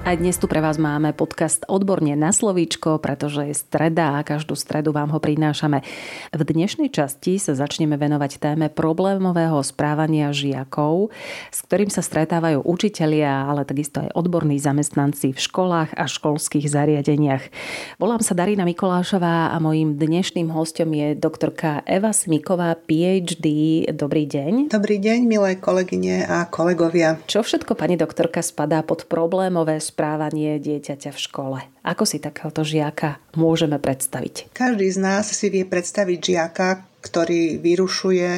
Aj dnes tu pre vás máme podcast Odborne na slovíčko, pretože je streda a každú stredu vám ho prinášame. V dnešnej časti sa začneme venovať téme problémového správania žiakov, s ktorým sa stretávajú učitelia, ale takisto aj odborní zamestnanci v školách a školských zariadeniach. Volám sa Darina Mikolášová a mojím dnešným hostom je doktorka Eva Smiková, PhD. Dobrý deň. Dobrý deň, milé kolegyne a kolegovia. Čo všetko, pani doktorka, spadá pod problémové správanie dieťaťa v škole. Ako si takéhoto žiaka môžeme predstaviť? Každý z nás si vie predstaviť žiaka, ktorý vyrušuje,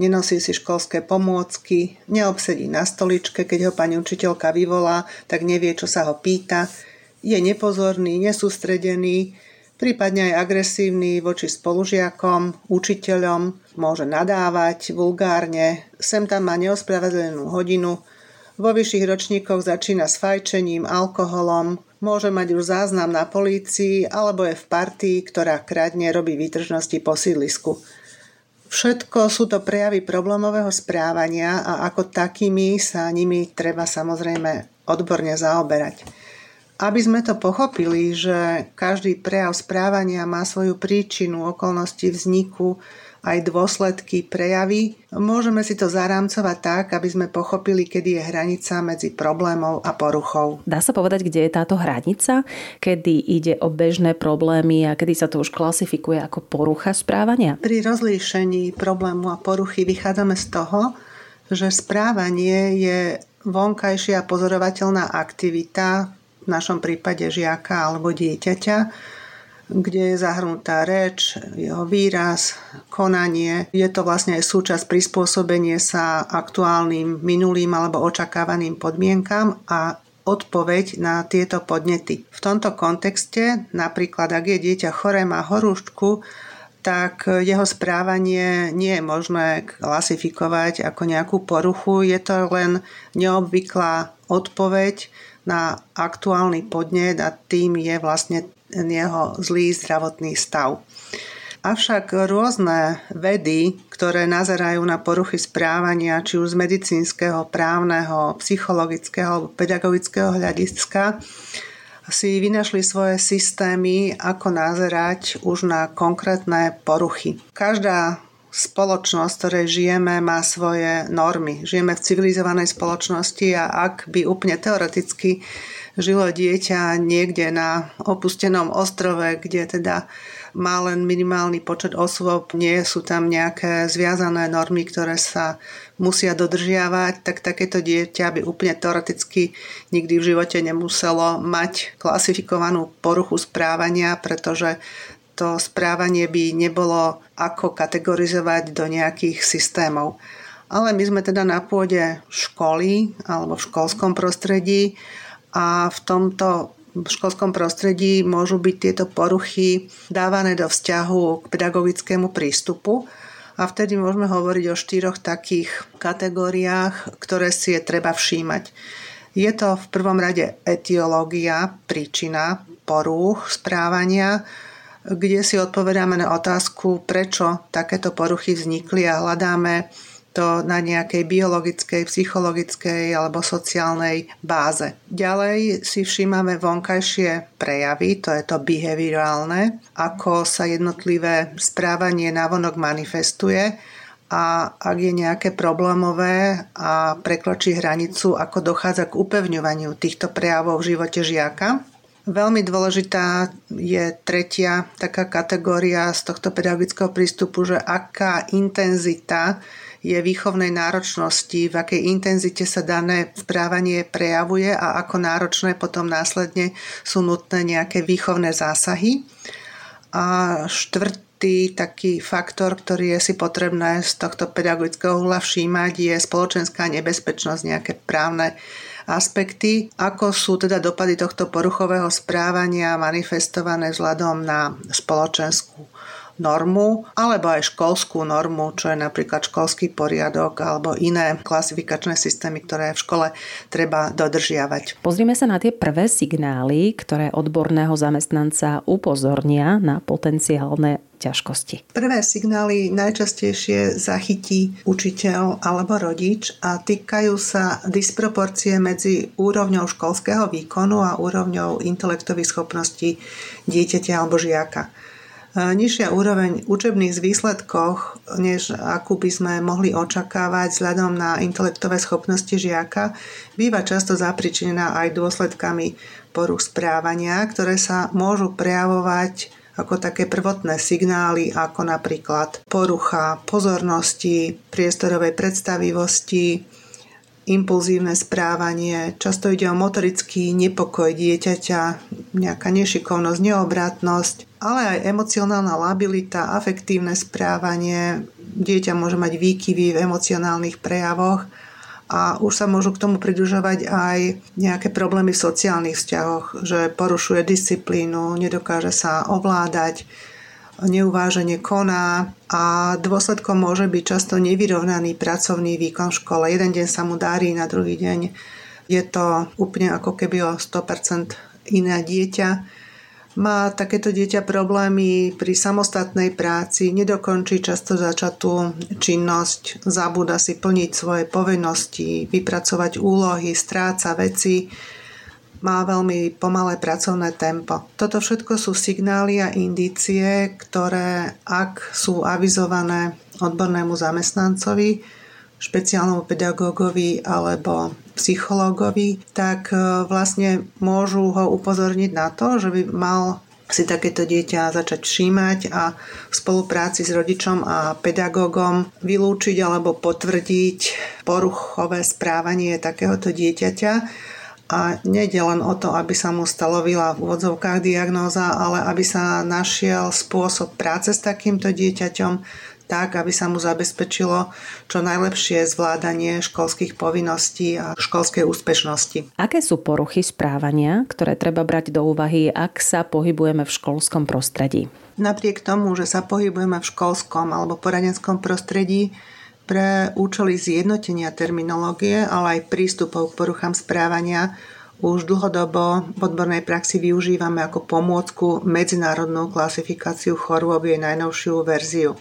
nenosí si školské pomôcky, neobsedí na stoličke, keď ho pani učiteľka vyvolá, tak nevie, čo sa ho pýta, je nepozorný, nesústredený, prípadne aj agresívny voči spolužiakom, učiteľom, môže nadávať vulgárne, sem tam má neospravedlenú hodinu, vo vyšších ročníkoch začína s fajčením, alkoholom, môže mať už záznam na polícii alebo je v partii, ktorá kradne robí výtržnosti po sídlisku. Všetko sú to prejavy problémového správania a ako takými sa nimi treba samozrejme odborne zaoberať. Aby sme to pochopili, že každý prejav správania má svoju príčinu, okolnosti vzniku, aj dôsledky prejavy, môžeme si to zarámcovať tak, aby sme pochopili, kedy je hranica medzi problémov a poruchou. Dá sa povedať, kde je táto hranica, kedy ide o bežné problémy a kedy sa to už klasifikuje ako porucha správania? Pri rozlíšení problému a poruchy vychádzame z toho, že správanie je vonkajšia pozorovateľná aktivita, v našom prípade žiaka alebo dieťaťa, kde je zahrnutá reč, jeho výraz, konanie. Je to vlastne aj súčasť prispôsobenie sa aktuálnym, minulým alebo očakávaným podmienkam a odpoveď na tieto podnety. V tomto kontexte, napríklad ak je dieťa choré, má horúčku, tak jeho správanie nie je možné klasifikovať ako nejakú poruchu. Je to len neobvyklá odpoveď na aktuálny podnet a tým je vlastne jeho zlý zdravotný stav. Avšak rôzne vedy, ktoré nazerajú na poruchy správania, či už z medicínskeho, právneho, psychologického alebo pedagogického hľadiska, si vynašli svoje systémy, ako nazerať už na konkrétne poruchy. Každá spoločnosť, v ktorej žijeme, má svoje normy. Žijeme v civilizovanej spoločnosti a ak by úplne teoreticky žilo dieťa niekde na opustenom ostrove, kde teda má len minimálny počet osôb, nie sú tam nejaké zviazané normy, ktoré sa musia dodržiavať, tak takéto dieťa by úplne teoreticky nikdy v živote nemuselo mať klasifikovanú poruchu správania, pretože to správanie by nebolo ako kategorizovať do nejakých systémov. Ale my sme teda na pôde školy alebo v školskom prostredí a v tomto školskom prostredí môžu byť tieto poruchy dávané do vzťahu k pedagogickému prístupu a vtedy môžeme hovoriť o štyroch takých kategóriách, ktoré si je treba všímať. Je to v prvom rade etiológia, príčina porúch správania, kde si odpovedáme na otázku, prečo takéto poruchy vznikli a hľadáme to na nejakej biologickej, psychologickej alebo sociálnej báze. Ďalej si všímame vonkajšie prejavy, to je to behaviorálne, ako sa jednotlivé správanie navonok manifestuje a ak je nejaké problémové a prekročí hranicu, ako dochádza k upevňovaniu týchto prejavov v živote žiaka. Veľmi dôležitá je tretia taká kategória z tohto pedagogického prístupu, že aká intenzita je výchovnej náročnosti, v akej intenzite sa dané správanie prejavuje a ako náročné potom následne sú nutné nejaké výchovné zásahy. A štvrtý taký faktor, ktorý je si potrebné z tohto pedagogického uhla všímať, je spoločenská nebezpečnosť, nejaké právne aspekty, ako sú teda dopady tohto poruchového správania manifestované vzhľadom na spoločenskú normu alebo aj školskú normu, čo je napríklad školský poriadok alebo iné klasifikačné systémy, ktoré v škole treba dodržiavať. Pozrime sa na tie prvé signály, ktoré odborného zamestnanca upozornia na potenciálne ťažkosti. Prvé signály najčastejšie zachytí učiteľ alebo rodič a týkajú sa disproporcie medzi úrovňou školského výkonu a úrovňou intelektových schopností dieťaťa alebo žiaka nižšia úroveň učebných výsledkoch, než akú by sme mohli očakávať vzhľadom na intelektové schopnosti žiaka, býva často zapričinená aj dôsledkami poruch správania, ktoré sa môžu prejavovať ako také prvotné signály, ako napríklad porucha pozornosti, priestorovej predstavivosti, impulzívne správanie, často ide o motorický nepokoj dieťaťa, nejaká nešikovnosť, neobratnosť, ale aj emocionálna labilita, afektívne správanie. Dieťa môže mať výkyvy v emocionálnych prejavoch a už sa môžu k tomu pridružovať aj nejaké problémy v sociálnych vzťahoch, že porušuje disciplínu, nedokáže sa ovládať, neuvážene koná a dôsledkom môže byť často nevyrovnaný pracovný výkon v škole. Jeden deň sa mu darí, na druhý deň je to úplne ako keby o 100% iné dieťa. Má takéto dieťa problémy pri samostatnej práci, nedokončí často začatú činnosť, zabúda si plniť svoje povinnosti, vypracovať úlohy, stráca veci, má veľmi pomalé pracovné tempo. Toto všetko sú signály a indície, ktoré ak sú avizované odbornému zamestnancovi, špeciálnemu pedagógovi alebo psychológovi, tak e, vlastne môžu ho upozorniť na to, že by mal si takéto dieťa začať všímať a v spolupráci s rodičom a pedagógom vylúčiť alebo potvrdiť poruchové správanie takéhoto dieťaťa. A nejde len o to, aby sa mu stalovila v úvodzovkách diagnóza, ale aby sa našiel spôsob práce s takýmto dieťaťom, tak, aby sa mu zabezpečilo čo najlepšie zvládanie školských povinností a školskej úspešnosti. Aké sú poruchy správania, ktoré treba brať do úvahy, ak sa pohybujeme v školskom prostredí? Napriek tomu, že sa pohybujeme v školskom alebo poradenskom prostredí, pre účely zjednotenia terminológie, ale aj prístupov k poruchám správania už dlhodobo v odbornej praxi využívame ako pomôcku medzinárodnú klasifikáciu chorôb jej najnovšiu verziu.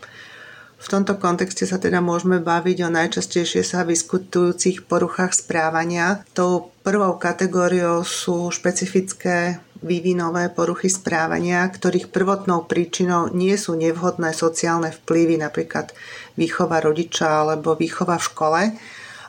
V tomto kontexte sa teda môžeme baviť o najčastejšie sa vyskutujúcich poruchách správania. Tou prvou kategóriou sú špecifické vývinové poruchy správania, ktorých prvotnou príčinou nie sú nevhodné sociálne vplyvy, napríklad výchova rodiča alebo výchova v škole,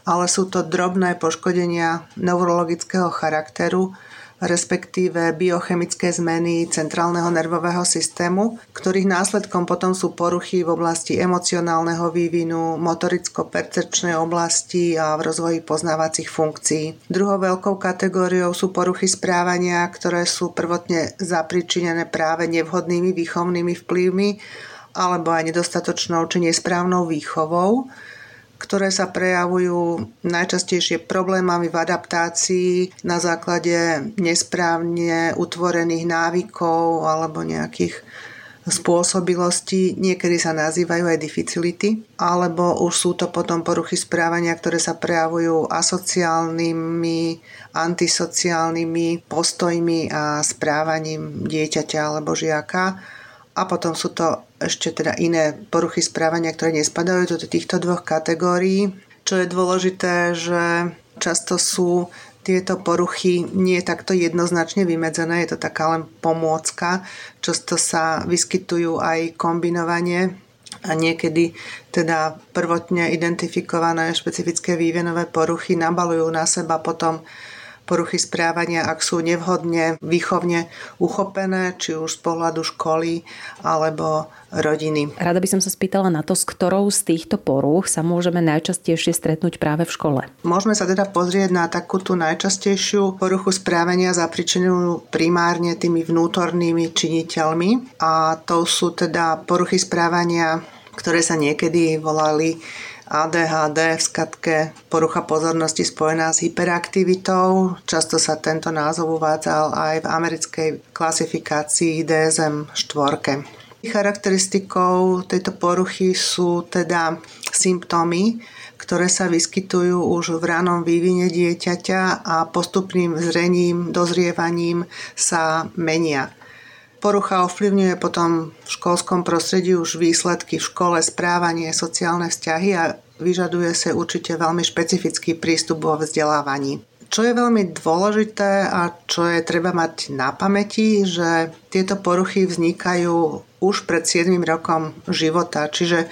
ale sú to drobné poškodenia neurologického charakteru, respektíve biochemické zmeny centrálneho nervového systému, ktorých následkom potom sú poruchy v oblasti emocionálneho vývinu, motoricko-percepčnej oblasti a v rozvoji poznávacích funkcií. Druhou veľkou kategóriou sú poruchy správania, ktoré sú prvotne zapričinené práve nevhodnými výchovnými vplyvmi alebo aj nedostatočnou či nesprávnou výchovou ktoré sa prejavujú najčastejšie problémami v adaptácii na základe nesprávne utvorených návykov alebo nejakých spôsobilostí, niekedy sa nazývajú aj difficility, alebo už sú to potom poruchy správania, ktoré sa prejavujú asociálnymi, antisociálnymi postojmi a správaním dieťaťa alebo žiaka a potom sú to ešte teda iné poruchy správania, ktoré nespadajú do týchto dvoch kategórií. Čo je dôležité, že často sú tieto poruchy nie takto jednoznačne vymedzené, je to taká len pomôcka. Často sa vyskytujú aj kombinovanie a niekedy teda prvotne identifikované špecifické vývinové poruchy nabalujú na seba potom poruchy správania, ak sú nevhodne výchovne uchopené, či už z pohľadu školy alebo rodiny. Rada by som sa spýtala na to, s ktorou z týchto porúch sa môžeme najčastejšie stretnúť práve v škole. Môžeme sa teda pozrieť na takú tú najčastejšiu poruchu správania zapričenú primárne tými vnútornými činiteľmi a to sú teda poruchy správania, ktoré sa niekedy volali ADHD v skratke porucha pozornosti spojená s hyperaktivitou. Často sa tento názov uvádzal aj v americkej klasifikácii DSM 4. Charakteristikou tejto poruchy sú teda symptómy, ktoré sa vyskytujú už v ranom vývine dieťaťa a postupným zrením, dozrievaním sa menia. Porucha ovplyvňuje potom v školskom prostredí už výsledky v škole, správanie, sociálne vzťahy a vyžaduje sa určite veľmi špecifický prístup vo vzdelávaní. Čo je veľmi dôležité a čo je treba mať na pamäti, že tieto poruchy vznikajú už pred 7 rokom života, čiže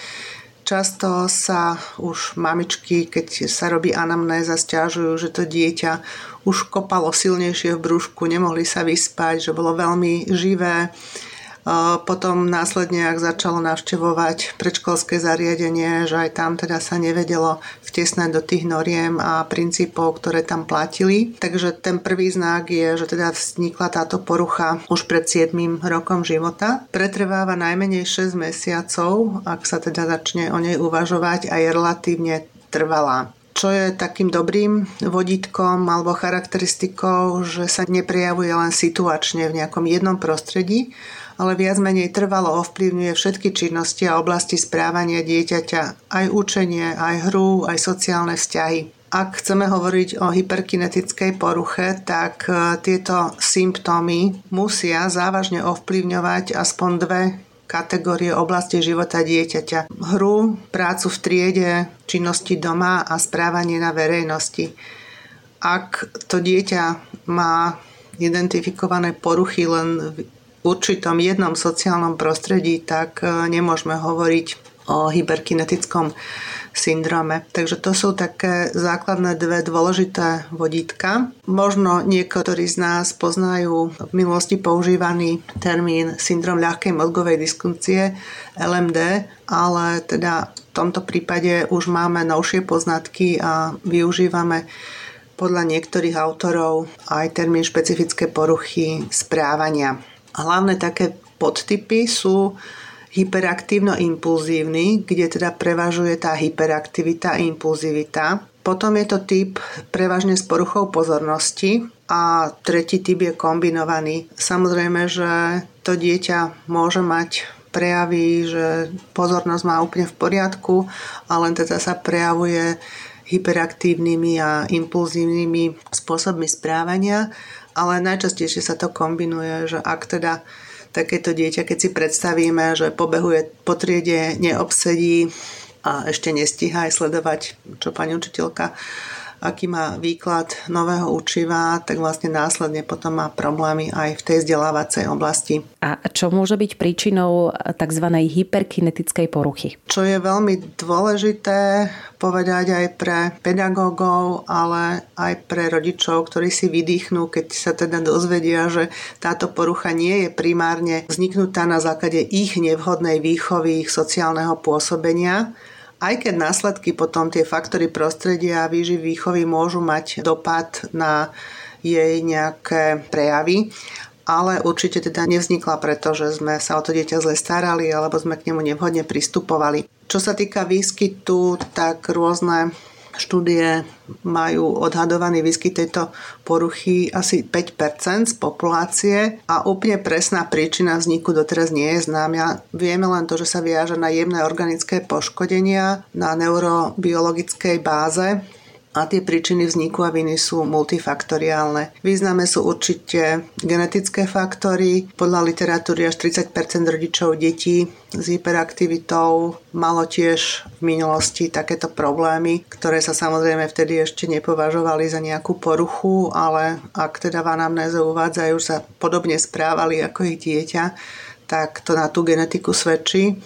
často sa už mamičky, keď sa robí anamnéza, stiažujú, že to dieťa už kopalo silnejšie v brúšku, nemohli sa vyspať, že bolo veľmi živé, potom následne, ak začalo navštevovať predškolské zariadenie, že aj tam teda sa nevedelo vtesnať do tých noriem a princípov, ktoré tam platili. Takže ten prvý znak je, že teda vznikla táto porucha už pred 7 rokom života. Pretrváva najmenej 6 mesiacov, ak sa teda začne o nej uvažovať a je relatívne trvalá čo je takým dobrým vodítkom alebo charakteristikou, že sa neprejavuje len situačne v nejakom jednom prostredí, ale viac menej trvalo ovplyvňuje všetky činnosti a oblasti správania dieťaťa, aj učenie, aj hru, aj sociálne vzťahy. Ak chceme hovoriť o hyperkinetickej poruche, tak e, tieto symptómy musia závažne ovplyvňovať aspoň dve kategórie oblasti života dieťaťa. Hru, prácu v triede, činnosti doma a správanie na verejnosti. Ak to dieťa má identifikované poruchy len určitom jednom sociálnom prostredí, tak e, nemôžeme hovoriť o hyperkinetickom syndrome. Takže to sú také základné dve dôležité vodítka. Možno niektorí z nás poznajú v minulosti používaný termín syndrom ľahkej mozgovej dysfunkcie LMD, ale teda v tomto prípade už máme novšie poznatky a využívame podľa niektorých autorov aj termín špecifické poruchy správania. Hlavné také podtypy sú hyperaktívno-impulzívny, kde teda prevažuje tá hyperaktivita impulzivita. Potom je to typ prevažne s poruchou pozornosti a tretí typ je kombinovaný. Samozrejme, že to dieťa môže mať prejavy, že pozornosť má úplne v poriadku, ale teda sa prejavuje hyperaktívnymi a impulzívnymi spôsobmi správania ale najčastejšie sa to kombinuje, že ak teda takéto dieťa, keď si predstavíme, že pobehuje po triede, neobsedí a ešte nestíha aj sledovať, čo pani učiteľka aký má výklad nového učiva, tak vlastne následne potom má problémy aj v tej vzdelávacej oblasti. A čo môže byť príčinou tzv. hyperkinetickej poruchy? Čo je veľmi dôležité povedať aj pre pedagógov, ale aj pre rodičov, ktorí si vydýchnú, keď sa teda dozvedia, že táto porucha nie je primárne vzniknutá na základe ich nevhodnej výchovy, ich sociálneho pôsobenia, aj keď následky potom tie faktory prostredia a výživy výchovy môžu mať dopad na jej nejaké prejavy, ale určite teda nevznikla preto, že sme sa o to dieťa zle starali alebo sme k nemu nevhodne pristupovali. Čo sa týka výskytu, tak rôzne štúdie majú odhadovaný výskyt tejto poruchy asi 5% z populácie a úplne presná príčina vzniku doteraz nie je známa. Vieme len to, že sa viaže na jemné organické poškodenia na neurobiologickej báze a tie príčiny vzniku a viny sú multifaktoriálne. Význame sú určite genetické faktory. Podľa literatúry až 30% rodičov detí s hyperaktivitou malo tiež v minulosti takéto problémy, ktoré sa samozrejme vtedy ešte nepovažovali za nejakú poruchu, ale ak teda v anamnéze uvádzajú, sa podobne správali ako ich dieťa, tak to na tú genetiku svedčí.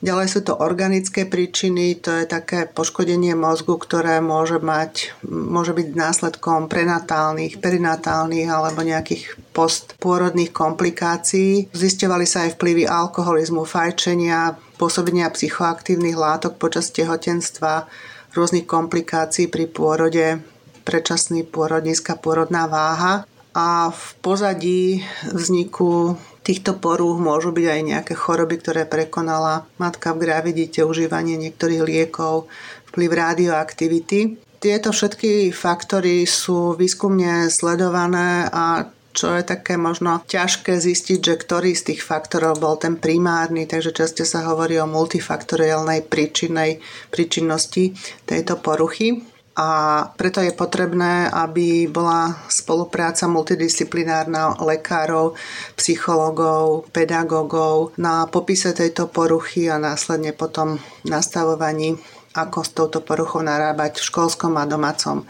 Ďalej sú to organické príčiny, to je také poškodenie mozgu, ktoré môže, mať, môže byť následkom prenatálnych, perinatálnych alebo nejakých postpôrodných komplikácií. Zisťovali sa aj vplyvy alkoholizmu, fajčenia, pôsobenia psychoaktívnych látok počas tehotenstva, rôznych komplikácií pri pôrode, predčasný pôrod, nízka pôrodná váha. A v pozadí vzniku týchto porúch môžu byť aj nejaké choroby, ktoré prekonala matka v gravidite, užívanie niektorých liekov, vplyv radioaktivity. Tieto všetky faktory sú výskumne sledované a čo je také možno ťažké zistiť, že ktorý z tých faktorov bol ten primárny, takže často sa hovorí o multifaktoriálnej príčinnej príčinnosti tejto poruchy. A preto je potrebné, aby bola spolupráca multidisciplinárna lekárov, psychológov, pedagógov na popise tejto poruchy a následne potom nastavovaní, ako s touto poruchou narábať v školskom a domácom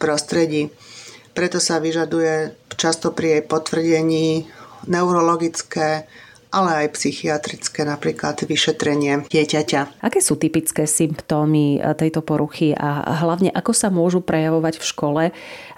prostredí. Preto sa vyžaduje často pri jej potvrdení neurologické ale aj psychiatrické, napríklad vyšetrenie dieťaťa. Aké sú typické symptómy e, tejto poruchy a hlavne ako sa môžu prejavovať v škole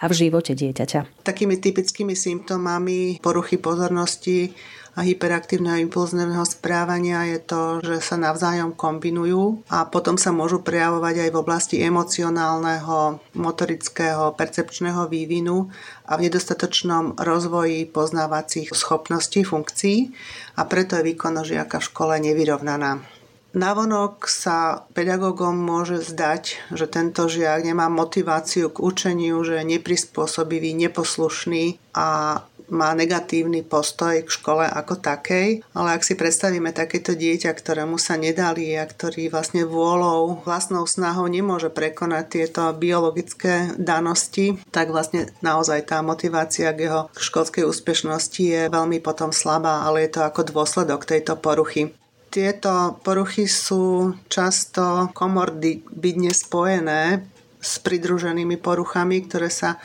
a v živote dieťaťa? Takými typickými symptómami poruchy pozornosti hyperaktívneho impulzného správania je to, že sa navzájom kombinujú a potom sa môžu prejavovať aj v oblasti emocionálneho, motorického, percepčného vývinu a v nedostatočnom rozvoji poznávacích schopností, funkcií a preto je výkonnosť žiaka v škole nevyrovnaná. Navonok sa pedagógom môže zdať, že tento žiak nemá motiváciu k učeniu, že je neprispôsobivý, neposlušný a má negatívny postoj k škole ako takej, ale ak si predstavíme takéto dieťa, ktorému sa nedali a ktorý vlastne vôľou, vlastnou snahou nemôže prekonať tieto biologické danosti, tak vlastne naozaj tá motivácia k jeho školskej úspešnosti je veľmi potom slabá, ale je to ako dôsledok tejto poruchy. Tieto poruchy sú často komorbidne spojené s pridruženými poruchami, ktoré sa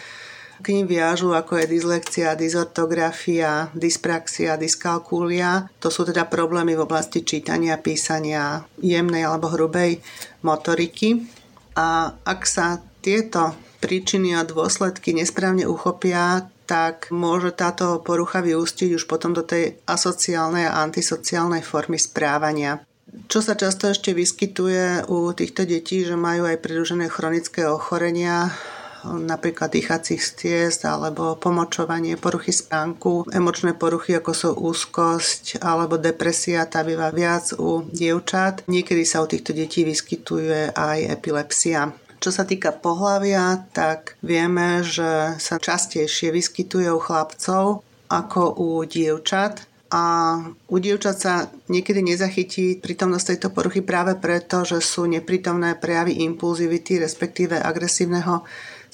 k ním viažu, ako je dyslekcia, dysortografia, dyspraxia, dyskalkúlia. To sú teda problémy v oblasti čítania, písania, jemnej alebo hrubej motoriky. A ak sa tieto príčiny a dôsledky nesprávne uchopia, tak môže táto porucha vyústiť už potom do tej asociálnej a antisociálnej formy správania. Čo sa často ešte vyskytuje u týchto detí, že majú aj pridružené chronické ochorenia, napríklad dýchacích stiest alebo pomočovanie, poruchy spánku, emočné poruchy ako sú úzkosť alebo depresia, tá býva viac u dievčat. Niekedy sa u týchto detí vyskytuje aj epilepsia. Čo sa týka pohlavia, tak vieme, že sa častejšie vyskytuje u chlapcov ako u dievčat a u dievčat sa niekedy nezachytí prítomnosť tejto poruchy práve preto, že sú neprítomné prejavy impulzivity, respektíve agresívneho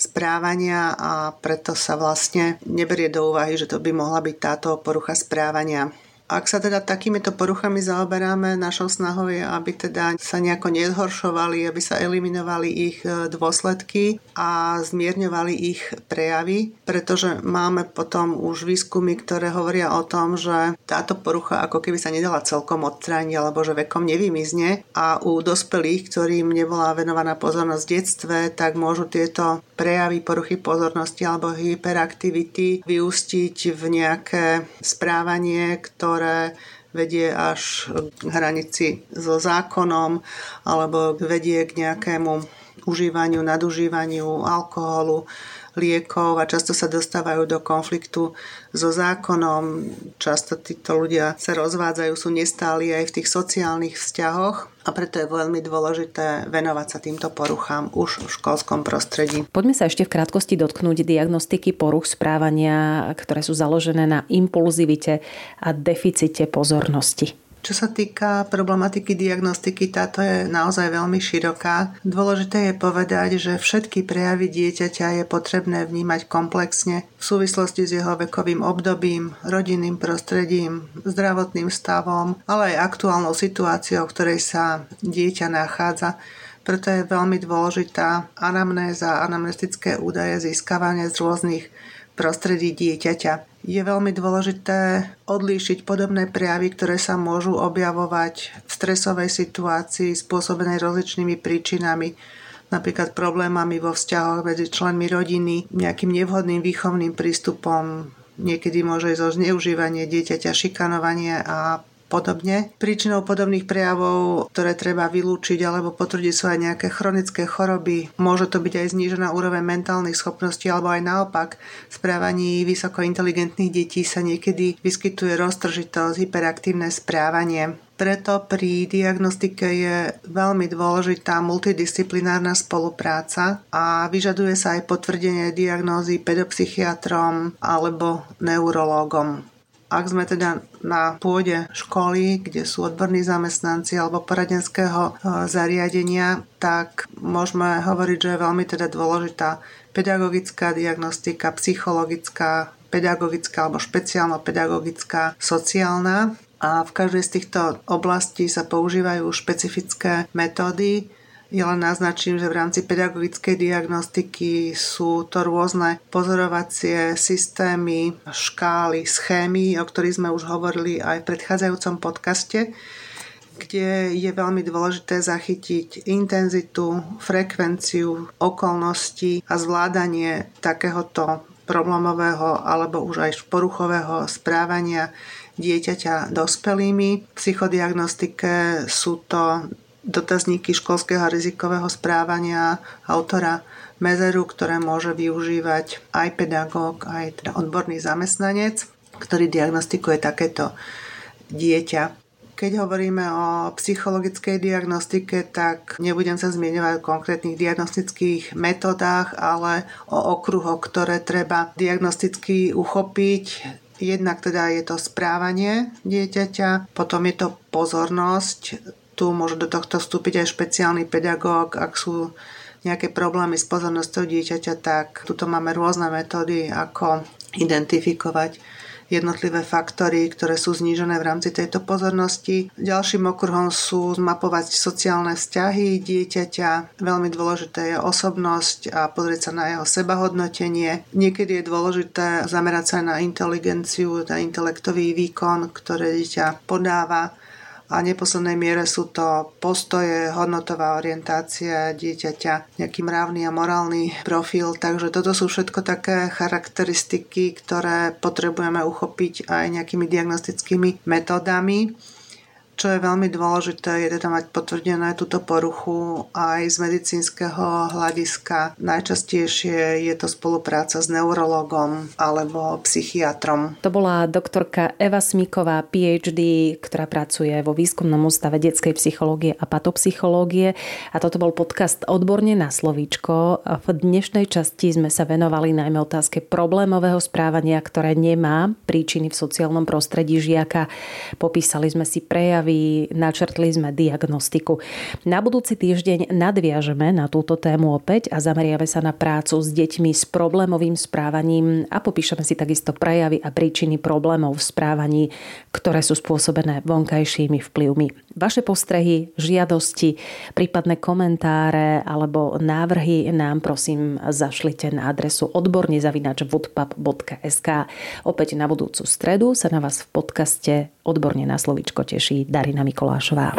správania a preto sa vlastne neberie do úvahy, že to by mohla byť táto porucha správania. Ak sa teda takýmito poruchami zaoberáme, našou snahou je, aby teda sa nejako nezhoršovali, aby sa eliminovali ich e, dôsledky a zmierňovali ich prejavy, pretože máme potom už výskumy, ktoré hovoria o tom, že táto porucha ako keby sa nedala celkom odstrániť alebo že vekom nevymizne. A u dospelých, ktorým nebola venovaná pozornosť v detstve, tak môžu tieto prejavy poruchy pozornosti alebo hyperaktivity vyústiť v nejaké správanie, ktoré ktoré vedie až k hranici so zákonom alebo vedie k nejakému užívaniu, nadužívaniu alkoholu, liekov a často sa dostávajú do konfliktu so zákonom. Často títo ľudia sa rozvádzajú, sú nestáli aj v tých sociálnych vzťahoch a preto je veľmi dôležité venovať sa týmto poruchám už v školskom prostredí. Poďme sa ešte v krátkosti dotknúť diagnostiky poruch správania, ktoré sú založené na impulzivite a deficite pozornosti. Čo sa týka problematiky diagnostiky, táto je naozaj veľmi široká. Dôležité je povedať, že všetky prejavy dieťaťa je potrebné vnímať komplexne v súvislosti s jeho vekovým obdobím, rodinným prostredím, zdravotným stavom, ale aj aktuálnou situáciou, v ktorej sa dieťa nachádza. Preto je veľmi dôležitá anamnéza, anamnestické údaje získavané z rôznych prostredí dieťaťa. Je veľmi dôležité odlíšiť podobné prejavy, ktoré sa môžu objavovať v stresovej situácii spôsobenej rozličnými príčinami, napríklad problémami vo vzťahoch medzi členmi rodiny, nejakým nevhodným výchovným prístupom, niekedy môže ísť o zneužívanie dieťaťa, šikanovanie a podobne. Príčinou podobných prejavov, ktoré treba vylúčiť alebo potvrdiť sú aj nejaké chronické choroby. Môže to byť aj znížená úroveň mentálnych schopností alebo aj naopak v správaní vysoko detí sa niekedy vyskytuje roztržitosť, hyperaktívne správanie. Preto pri diagnostike je veľmi dôležitá multidisciplinárna spolupráca a vyžaduje sa aj potvrdenie diagnózy pedopsychiatrom alebo neurológom. Ak sme teda na pôde školy, kde sú odborní zamestnanci alebo poradenského e, zariadenia, tak môžeme hovoriť, že je veľmi teda dôležitá pedagogická diagnostika, psychologická, pedagogická alebo špeciálno-pedagogická, sociálna. A v každej z týchto oblastí sa používajú špecifické metódy, ja len naznačím, že v rámci pedagogickej diagnostiky sú to rôzne pozorovacie systémy, škály, schémy, o ktorých sme už hovorili aj v predchádzajúcom podcaste, kde je veľmi dôležité zachytiť intenzitu, frekvenciu, okolnosti a zvládanie takéhoto problémového alebo už aj poruchového správania dieťaťa dospelými. V psychodiagnostike sú to dotazníky školského rizikového správania autora Mezeru, ktoré môže využívať aj pedagóg, aj teda odborný zamestnanec, ktorý diagnostikuje takéto dieťa. Keď hovoríme o psychologickej diagnostike, tak nebudem sa zmieňovať o konkrétnych diagnostických metodách, ale o okruhoch, ktoré treba diagnosticky uchopiť. Jednak teda je to správanie dieťaťa, potom je to pozornosť, tu môže do tohto vstúpiť aj špeciálny pedagóg, ak sú nejaké problémy s pozornosťou dieťaťa, tak tuto máme rôzne metódy, ako identifikovať jednotlivé faktory, ktoré sú znížené v rámci tejto pozornosti. Ďalším okruhom sú zmapovať sociálne vzťahy dieťaťa. Veľmi dôležité je osobnosť a pozrieť sa na jeho sebahodnotenie. Niekedy je dôležité zamerať sa na inteligenciu, na intelektový výkon, ktoré dieťa podáva a neposlednej miere sú to postoje, hodnotová orientácia dieťaťa, nejaký mravný a morálny profil. Takže toto sú všetko také charakteristiky, ktoré potrebujeme uchopiť aj nejakými diagnostickými metódami. Čo je veľmi dôležité, je teda mať potvrdené túto poruchu aj z medicínskeho hľadiska. Najčastejšie je to spolupráca s neurologom alebo psychiatrom. To bola doktorka Eva Smíková, PhD, ktorá pracuje vo výskumnom ústave detskej psychológie a patopsychológie. A toto bol podcast Odborne na slovíčko. V dnešnej časti sme sa venovali najmä otázke problémového správania, ktoré nemá príčiny v sociálnom prostredí žiaka. Popísali sme si prejavy prejavy, načrtli sme diagnostiku. Na budúci týždeň nadviažeme na túto tému opäť a zameriame sa na prácu s deťmi s problémovým správaním a popíšeme si takisto prejavy a príčiny problémov v správaní, ktoré sú spôsobené vonkajšími vplyvmi. Vaše postrehy, žiadosti, prípadné komentáre alebo návrhy nám prosím zašlite na adresu odborne zavinač Opäť na budúcu stredu sa na vás v podcaste Odborne na slovičko teší Darina Mikolášová.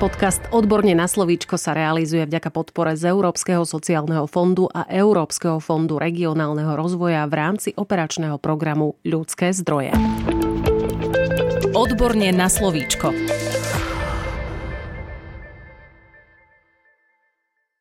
Podcast Odborne na slovíčko sa realizuje vďaka podpore z Európskeho sociálneho fondu a Európskeho fondu regionálneho rozvoja v rámci operačného programu Ľudské zdroje. Odborne na slovíčko.